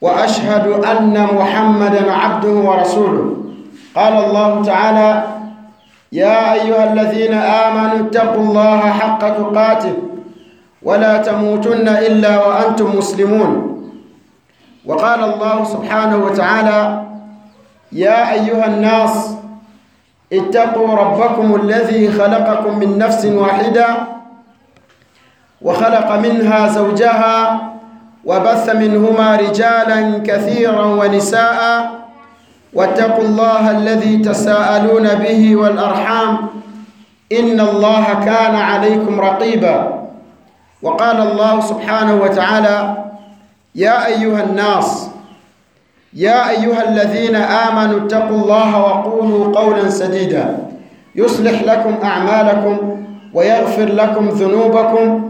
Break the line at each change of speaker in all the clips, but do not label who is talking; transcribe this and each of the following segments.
وأشهد أن محمدا عبده ورسوله. قال الله تعالى يا أيها الذين آمنوا اتقوا الله حق تقاته ولا تموتن إلا وأنتم مسلمون. وقال الله سبحانه وتعالى يا أيها الناس اتقوا ربكم الذي خلقكم من نفس واحدة وخلق منها زوجها وبث منهما رجالا كثيرا ونساء. واتقوا الله الذي تساءلون به والأرحام. إن الله كان عليكم رقيبا. وقال الله سبحانه وتعالى يا أيها الناس يا أيها الذين آمنوا اتقوا الله وقولوا قولا سديدا. يصلح لكم أعمالكم ويغفر لكم ذنوبكم.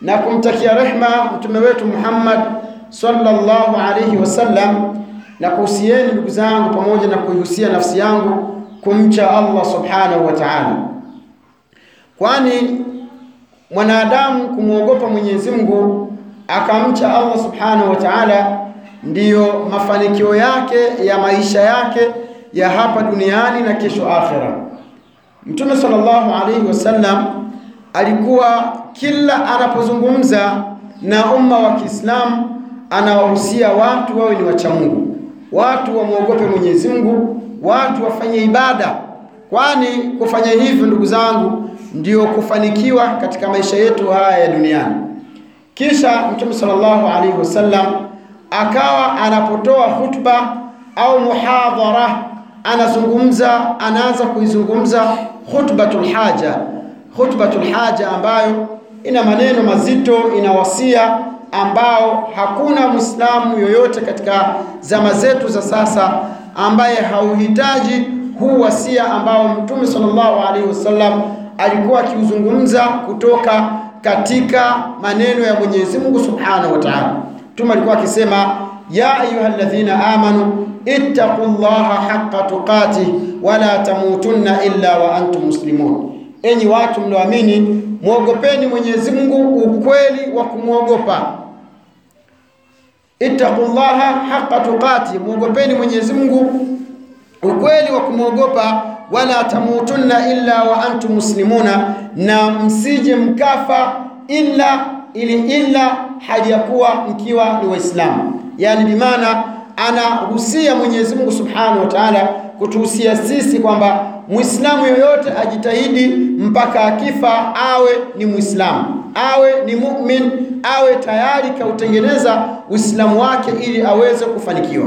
Na kumtakia rehma mtume wetu Muhammad sallallahu alayhi wasallam, na kuhusieni ndugu zangu, pamoja na kuihusia nafsi yangu kumcha Allah subhanahu wa ta'ala, kwani mwanadamu kumwogopa Mwenyezi Mungu akamcha Allah subhanahu wa ta'ala ndiyo mafanikio yake ya maisha yake ya hapa duniani na kesho akhera. Mtume sallallahu alayhi wasallam alikuwa kila anapozungumza na umma wa Kiislamu anawahusia watu wawe ni wacha Mungu, watu wamwogope Mwenyezi Mungu, watu wafanye ibada, kwani kufanya hivyo, ndugu zangu, ndio kufanikiwa katika maisha yetu haya ya duniani. Kisha Mtume sallallahu alaihi wasallam akawa anapotoa hutuba au muhadhara, anazungumza, anaanza kuizungumza khutbatul haja khutbatul haja ambayo ina maneno mazito, ina wasia ambao hakuna Muislamu yoyote katika zama zetu za sasa ambaye hauhitaji huu wasia ambao Mtume sallallahu alaihi wasallam alikuwa akiuzungumza kutoka katika maneno ya Mwenyezi Mungu Subhanahu wa Ta'ala. Mtume alikuwa akisema ya ayyuhalladhina amanu ittaqullaha haqqa tuqatih wala tamutunna illa wa antum muslimun Enyi watu mlioamini, mwogopeni Mwenyezi Mungu ukweli wa kumwogopa. Ittaqullaha haqqa tuqati, mwogopeni Mwenyezi Mungu ukweli wa kumwogopa. Wala tamutunna illa wa antum muslimuna, na msije mkafa illa ili illa hali ya kuwa mkiwa ni Waislamu. Yani bimaana anahusia Mwenyezi Mungu Subhanahu wa Ta'ala kutuhusia sisi kwamba Muislamu yoyote ajitahidi mpaka akifa awe ni Muislamu, awe ni mu'min, awe tayari kautengeneza Uislamu wake ili aweze kufanikiwa.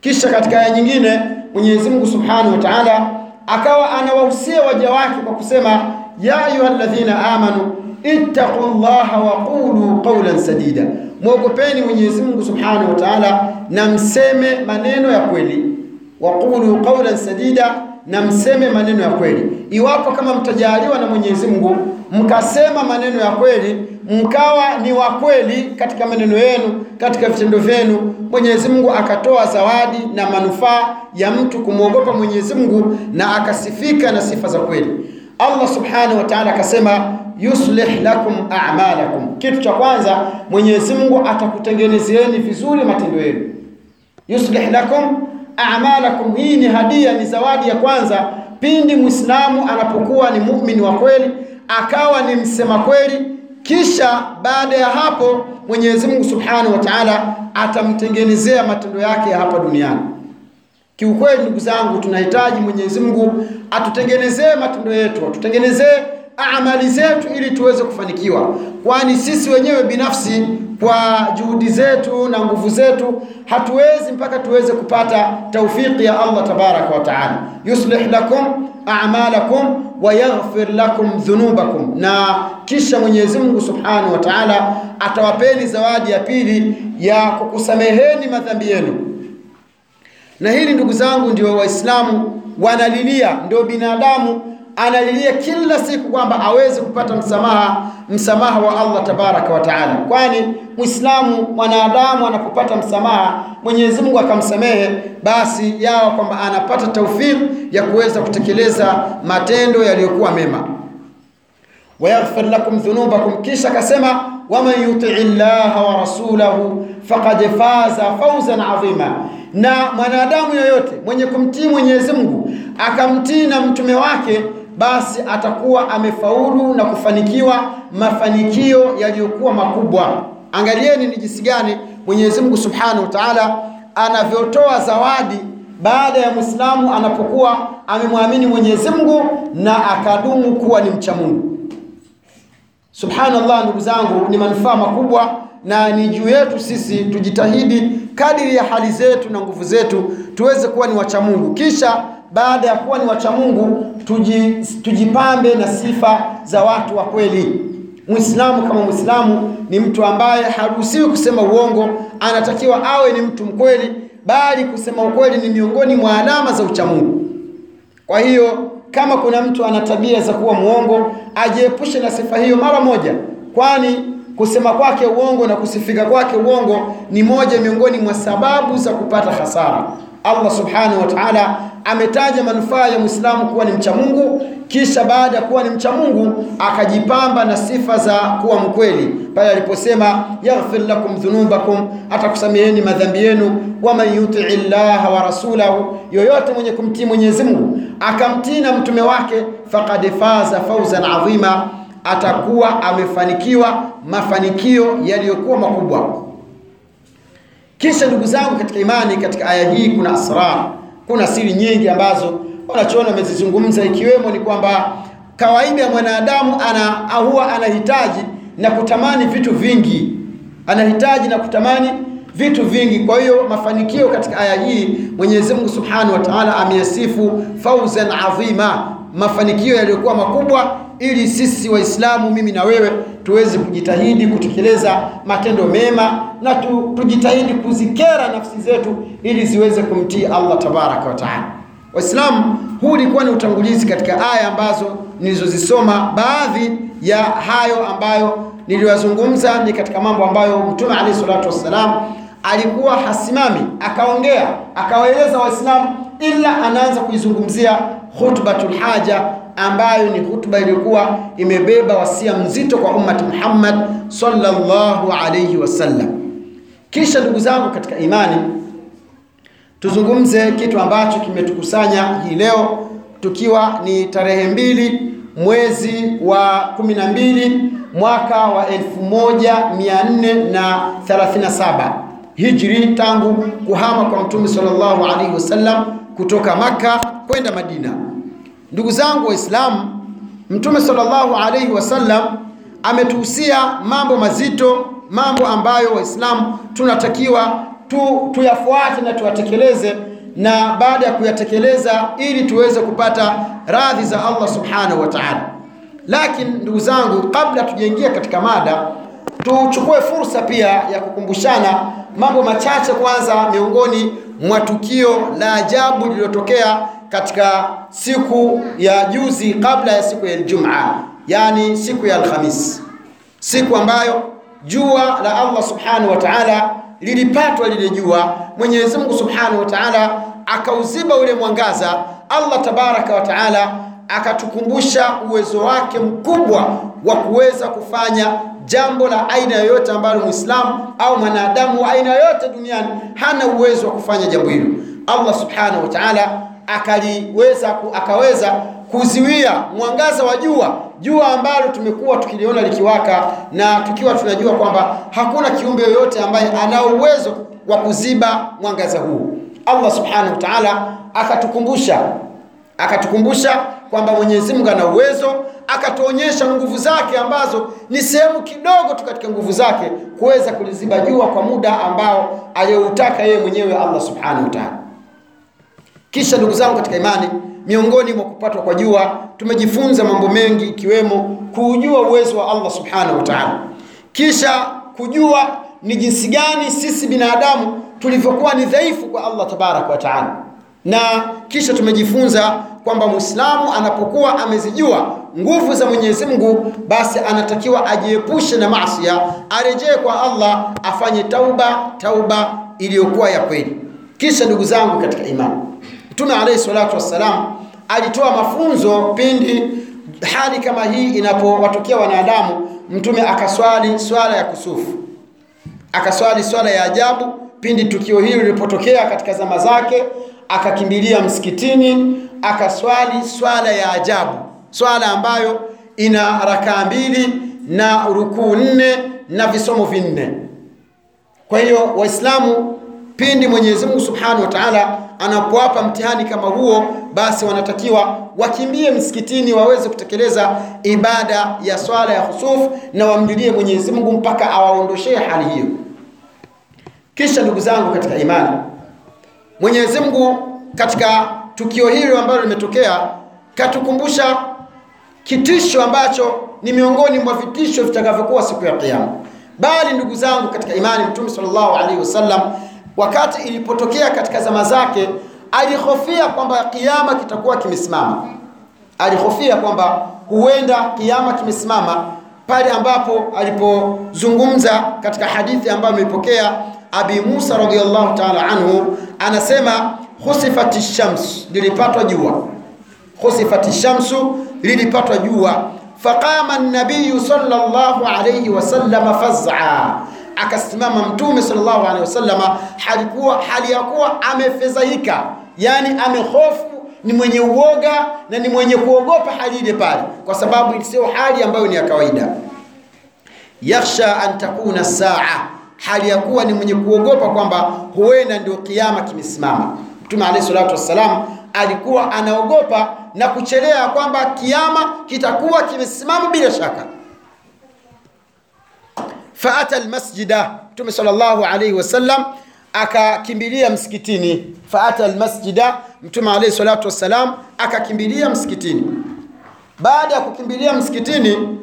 Kisha katika aya nyingine Mwenyezi Mungu Subhanahu wa Ta'ala akawa anawahusia waja wake kwa kusema ya ayyuhalladhina amanu ittaqullaha wa qulu qawlan sadida, mwogopeni Mwenyezi Mungu Subhanahu wa Ta'ala na mseme maneno ya kweli. Waqulu qawlan sadida na mseme maneno ya kweli. Iwapo kama mtajaliwa na Mwenyezi Mungu mkasema maneno ya kweli, mkawa ni wa kweli katika maneno yenu, katika vitendo vyenu, Mwenyezi Mungu akatoa zawadi na manufaa ya mtu kumwogopa Mwenyezi Mungu na akasifika na sifa za kweli. Allah Subhanahu wa Ta'ala akasema yuslih lakum a'malakum. Kitu cha kwanza Mwenyezi Mungu atakutengenezeeni vizuri matendo yenu. Yuslih lakum a'malakum. Hii ni hadia, ni zawadi ya kwanza pindi Muislamu anapokuwa ni muumini wa kweli, akawa ni msema kweli, kisha baada ya hapo Mwenyezi Mungu Subhanahu wa Ta'ala atamtengenezea matendo yake ya hapa duniani. Kiukweli ndugu zangu, tunahitaji Mwenyezi Mungu atutengenezee matendo yetu, atutengenezee amali zetu ili tuweze kufanikiwa, kwani sisi wenyewe binafsi kwa juhudi zetu na nguvu zetu hatuwezi mpaka tuweze kupata taufiki ya Allah tabaraka wa taala. yuslih lakum a'malakum wa yaghfir lakum dhunubakum, na kisha Mwenyezi Mungu subhanahu wa taala atawapeni zawadi ya pili ya kukusameheni madhambi yenu. Na hili ndugu zangu, ndio Waislamu wanalilia, ndio binadamu analilia kila siku kwamba aweze kupata msamaha msamaha wa Allah tabaraka wa taala, kwani Muislamu mwanadamu anapopata msamaha Mwenyezi Mungu akamsamehe, basi yawa kwamba anapata taufiki ya kuweza kutekeleza matendo yaliyokuwa mema. wayaghfir lakum dhunubakum, kisha akasema waman yutii llaha wa rasulahu faqad faza fawzan adhima, na mwanadamu yoyote mwenye kumtii Mwenyezi Mungu akamtii na mtume wake basi atakuwa amefaulu na kufanikiwa mafanikio yaliyokuwa makubwa. Angalieni ni jinsi gani Mwenyezi Mungu Subhanahu wa Ta'ala anavyotoa zawadi baada ya Muislamu anapokuwa amemwamini Mwenyezi Mungu na akadumu kuwa ni mcha Mungu. Subhanallah, ndugu zangu, ni manufaa makubwa na ni juu yetu sisi tujitahidi kadiri ya hali zetu na nguvu zetu tuweze kuwa ni wacha Mungu, kisha baada ya kuwa ni wacha Mungu tuji, tujipambe na sifa za watu wa kweli. Muislamu kama Muislamu ni mtu ambaye haruhusiwi kusema uongo, anatakiwa awe ni mtu mkweli, bali kusema ukweli ni miongoni mwa alama za uchamungu. Kwa hiyo kama kuna mtu ana tabia za kuwa muongo, ajiepushe na sifa hiyo mara moja, kwani kusema kwake uongo na kusifika kwake uongo ni moja miongoni mwa sababu za kupata hasara. Allah subhanahu wa ta'ala ametaja manufaa ya Muislamu kuwa ni mcha Mungu, kisha baada ya kuwa ni mcha Mungu akajipamba na sifa za kuwa mkweli pale aliposema yaghfir lakum dhunubakum, atakusameheni madhambi yenu. Waman yutii llaha wa rasulahu, yoyote mwenye kumtii Mwenyezi Mungu akamtii na mtume wake, faqad faza fawzan adhima, atakuwa amefanikiwa mafanikio yaliyokuwa makubwa. Kisha ndugu zangu katika imani, katika aya hii kuna asrar, kuna siri nyingi ambazo wanachoona wamezizungumza, ikiwemo ni kwamba kawaida ya mwanadamu ana huwa anahitaji na kutamani vitu vingi, anahitaji na kutamani vitu vingi. Kwa hiyo mafanikio katika aya hii Mwenyezi Mungu Subhanahu wa Ta'ala ameyasifu fauzan adhima, mafanikio yaliyokuwa makubwa, ili sisi Waislamu, mimi na wewe, tuweze kujitahidi kutekeleza matendo mema na tu, tujitahidi kuzikera nafsi zetu ili ziweze kumtii Allah tabaraka wa taala. Waislamu, huu ulikuwa ni utangulizi katika aya ambazo nilizozisoma. Baadhi ya hayo ambayo niliwazungumza ni katika mambo ambayo Mtume alayhi salatu wassalam alikuwa hasimami akaongea akawaeleza Waislamu, ila anaanza kuizungumzia khutbatul haja ambayo ni hutuba iliyokuwa imebeba wasia mzito kwa ummati Muhammad sallallahu alayhi wasallam. Kisha ndugu zangu katika imani, tuzungumze kitu ambacho kimetukusanya hii leo tukiwa ni tarehe mbili mwezi wa kumi na mbili mwaka wa elfu moja mia nne na thelathini na saba hijri, tangu kuhama kwa Mtume sallallahu alaihi wasallam kutoka Makka kwenda Madina. Ndugu zangu Waislamu, Mtume sallallahu alaihi wasallam ametuhusia mambo mazito, mambo ambayo Waislamu tunatakiwa tu, tuyafuate na tuyatekeleze, na baada ya kuyatekeleza ili tuweze kupata radhi za Allah subhanahu wa ta'ala. Lakini ndugu zangu, kabla tujaingia katika mada, tuchukue fursa pia ya kukumbushana mambo machache. Kwanza, miongoni mwa tukio la ajabu lililotokea katika siku ya juzi kabla ya siku ya Ijumaa, yani siku ya Alhamis, siku ambayo jua la Allah subhanahu wa ta'ala lilipatwa lile jua. Mwenyezi Mungu subhanahu wa ta'ala akauziba ule mwangaza. Allah tabaraka wa ta'ala akatukumbusha uwezo wake mkubwa wa kuweza kufanya jambo la aina yoyote ambalo Muislamu au mwanadamu wa aina yoyote duniani hana uwezo wa kufanya jambo hilo. Allah subhanahu wa ta'ala akaliweza akaweza kuziwia mwangaza wa jua jua ambalo tumekuwa tukiliona likiwaka na tukiwa tunajua kwamba hakuna kiumbe yoyote ambaye ana uwezo wa kuziba mwangaza huu. Allah subhanahu wa ta'ala akatukumbusha akatukumbusha kwamba Mwenyezi Mungu ana uwezo, akatuonyesha nguvu zake ambazo ni sehemu kidogo tu katika nguvu zake kuweza kuliziba jua kwa muda ambao aliyoutaka yeye mwenyewe Allah subhanahu wa ta'ala. Kisha ndugu zangu katika imani, miongoni mwa kupatwa kwa jua tumejifunza mambo mengi ikiwemo kuujua uwezo wa Allah subhanahu wa ta'ala, kisha kujua ni jinsi gani sisi binadamu tulivyokuwa ni dhaifu kwa Allah tabaraka wa ta'ala, na kisha tumejifunza kwamba Muislamu anapokuwa amezijua nguvu za Mwenyezi Mungu, basi anatakiwa ajiepushe na maasi, arejee kwa Allah, afanye tauba, tauba iliyokuwa ya kweli. Kisha ndugu zangu katika imani, Mtume alayhi salatu wassalam alitoa mafunzo pindi hali kama hii inapowatokea wanadamu. Mtume akaswali swala ya kusufu, akaswali swala ya ajabu pindi tukio hili lilipotokea katika zama zake, akakimbilia msikitini akaswali swala ya ajabu, swala ambayo ina rakaa mbili na rukuu nne na visomo vinne. Kwa hiyo Waislamu, pindi Mwenyezi Mungu Subhanahu wa Ta'ala anapowapa mtihani kama huo, basi wanatakiwa wakimbie msikitini waweze kutekeleza ibada ya swala ya khusuf na wamjulie Mwenyezi Mungu mpaka awaondoshee hali hiyo. Kisha ndugu zangu katika imani, Mwenyezi Mungu katika tukio hilo ambalo limetokea katukumbusha kitisho ambacho ni miongoni mwa vitisho vitakavyokuwa siku ya Kiyama. Bali ndugu zangu katika imani, Mtume sallallahu alaihi wasallam wakati ilipotokea katika zama zake alihofia kwamba kiama kitakuwa kimesimama. Alihofia kwamba huenda kiama kimesimama pale ambapo alipozungumza katika hadithi ambayo ameipokea Abi Musa radhiyallahu ta'ala anhu, anasema khusifati shamsu lilipatwa jua. Khusifati shamsu, lilipatwa jua. Faqama an-nabiy alaihi wasalama fazaa faz'a, akasimama Mtume sallallahu alaihi wasallama halikuwa hali ya kuwa amefedhaika, yani amehofu, ni mwenye uoga na ni mwenye kuogopa hali ile pale, kwa sababu sio hali ambayo ni ya kawaida. Yakhsha an takuna saa, hali ya kuwa ni mwenye kuogopa kwamba huenda ndio kiama kimesimama. Mtume alayhi salatu wassalam alikuwa anaogopa na kuchelea kwamba kiama kitakuwa kimesimama bila shaka. Faata almasjida, Mtume sallallahu alaihi wasallam akakimbilia msikitini. Faata almasjida, Mtume alaihi salatu wassalam akakimbilia msikitini. Baada ya kukimbilia msikitini,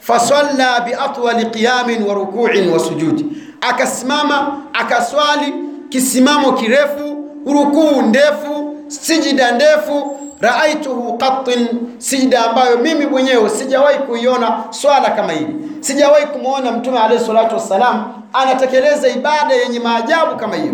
fasalla biatwali qiyamin wa ruku'in wa sujudi, akasimama akaswali kisimamo kirefu, rukuu ndefu, sijida ndefu. Raaituhu qatin, sijida ambayo mimi mwenyewe sijawahi kuiona swala kama hili, sijawahi kumwona Mtume alayhi salatu wassalam anatekeleza ibada yenye maajabu kama hiyo.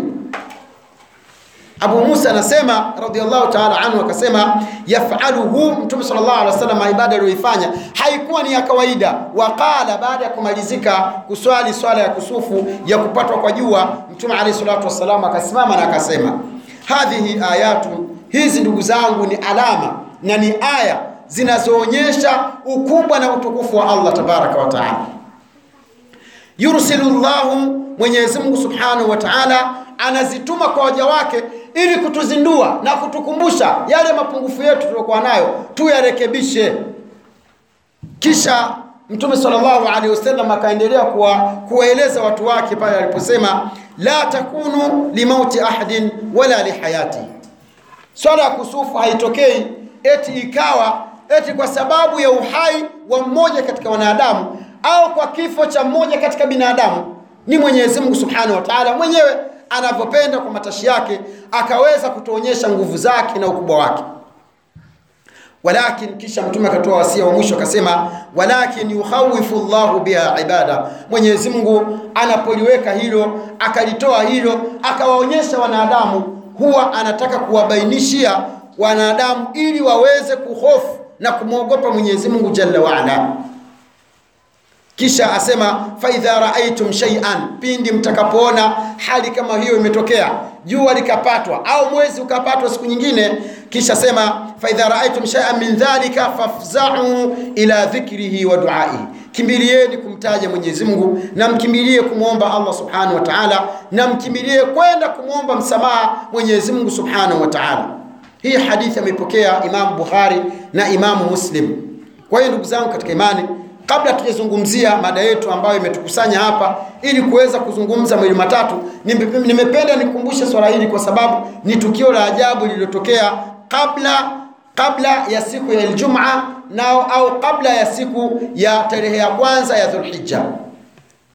Abu Musa anasema radhiallahu ta'ala anhu, akasema yafaluhu, Mtume sallallahu alaihi wasallam ibada aliyoifanya haikuwa ni ya kawaida. Waqala, baada ya kumalizika kuswali swala ya kusufu ya kupatwa kwa jua, Mtume alayhi salatu wassalam akasimama na akasema, hadhihi ayatu, hizi ndugu zangu ni alama na ni aya zinazoonyesha ukubwa na utukufu wa Allah tabaraka wa taala. Yursilu llahu, Mwenyezi Mungu subhanahu wa taala anazituma kwa waja wake ili kutuzindua na kutukumbusha yale mapungufu yetu tuliokuwa nayo tuyarekebishe. Kisha Mtume sallallahu alaihi wasallam akaendelea kuwa kuwaeleza watu wake pale aliposema, la takunu limauti ahadin wala lihayati, swala ya kusufu haitokei eti ikawa eti kwa sababu ya uhai wa mmoja katika wanadamu au kwa kifo cha mmoja katika binadamu. Ni Mwenyezi Mungu subhanahu wa taala mwenyewe anavyopenda kwa matashi yake akaweza kutuonyesha nguvu zake na ukubwa wake. Walakin, kisha mtume akatoa wasia wa mwisho akasema, walakin yukhawifu llahu biha ibada, Mwenyezi Mungu anapoliweka hilo akalitoa hilo akawaonyesha wanadamu, huwa anataka kuwabainishia wanadamu ili waweze kuhofu na kumwogopa Mwenyezi Mungu jalla waala. kisha asema faidha raaitum shay'an, pindi mtakapoona hali kama hiyo imetokea, jua likapatwa au mwezi ukapatwa siku nyingine, kisha sema faidha raaitum shay'an min dhalika fafza'u ila dhikrihi wa du'aihi, kimbilieni kumtaja Mwenyezi Mungu na mkimbilie kumwomba Allah subhanahu wa ta'ala, na mkimbilie kwenda kumwomba msamaha Mwenyezi Mungu subhanahu wa ta'ala. Hii hadithi ameipokea Imamu Bukhari na Imamu Muslim. Kwa hiyo ndugu zangu katika imani, kabla tujazungumzia mada yetu ambayo imetukusanya hapa ili kuweza kuzungumza mawili matatu, nimependa nikumbushe swala hili kwa sababu ni tukio la ajabu lililotokea kabla kabla ya siku ya Ijumaa nao au kabla ya siku ya tarehe ya kwanza ya Dhulhijja.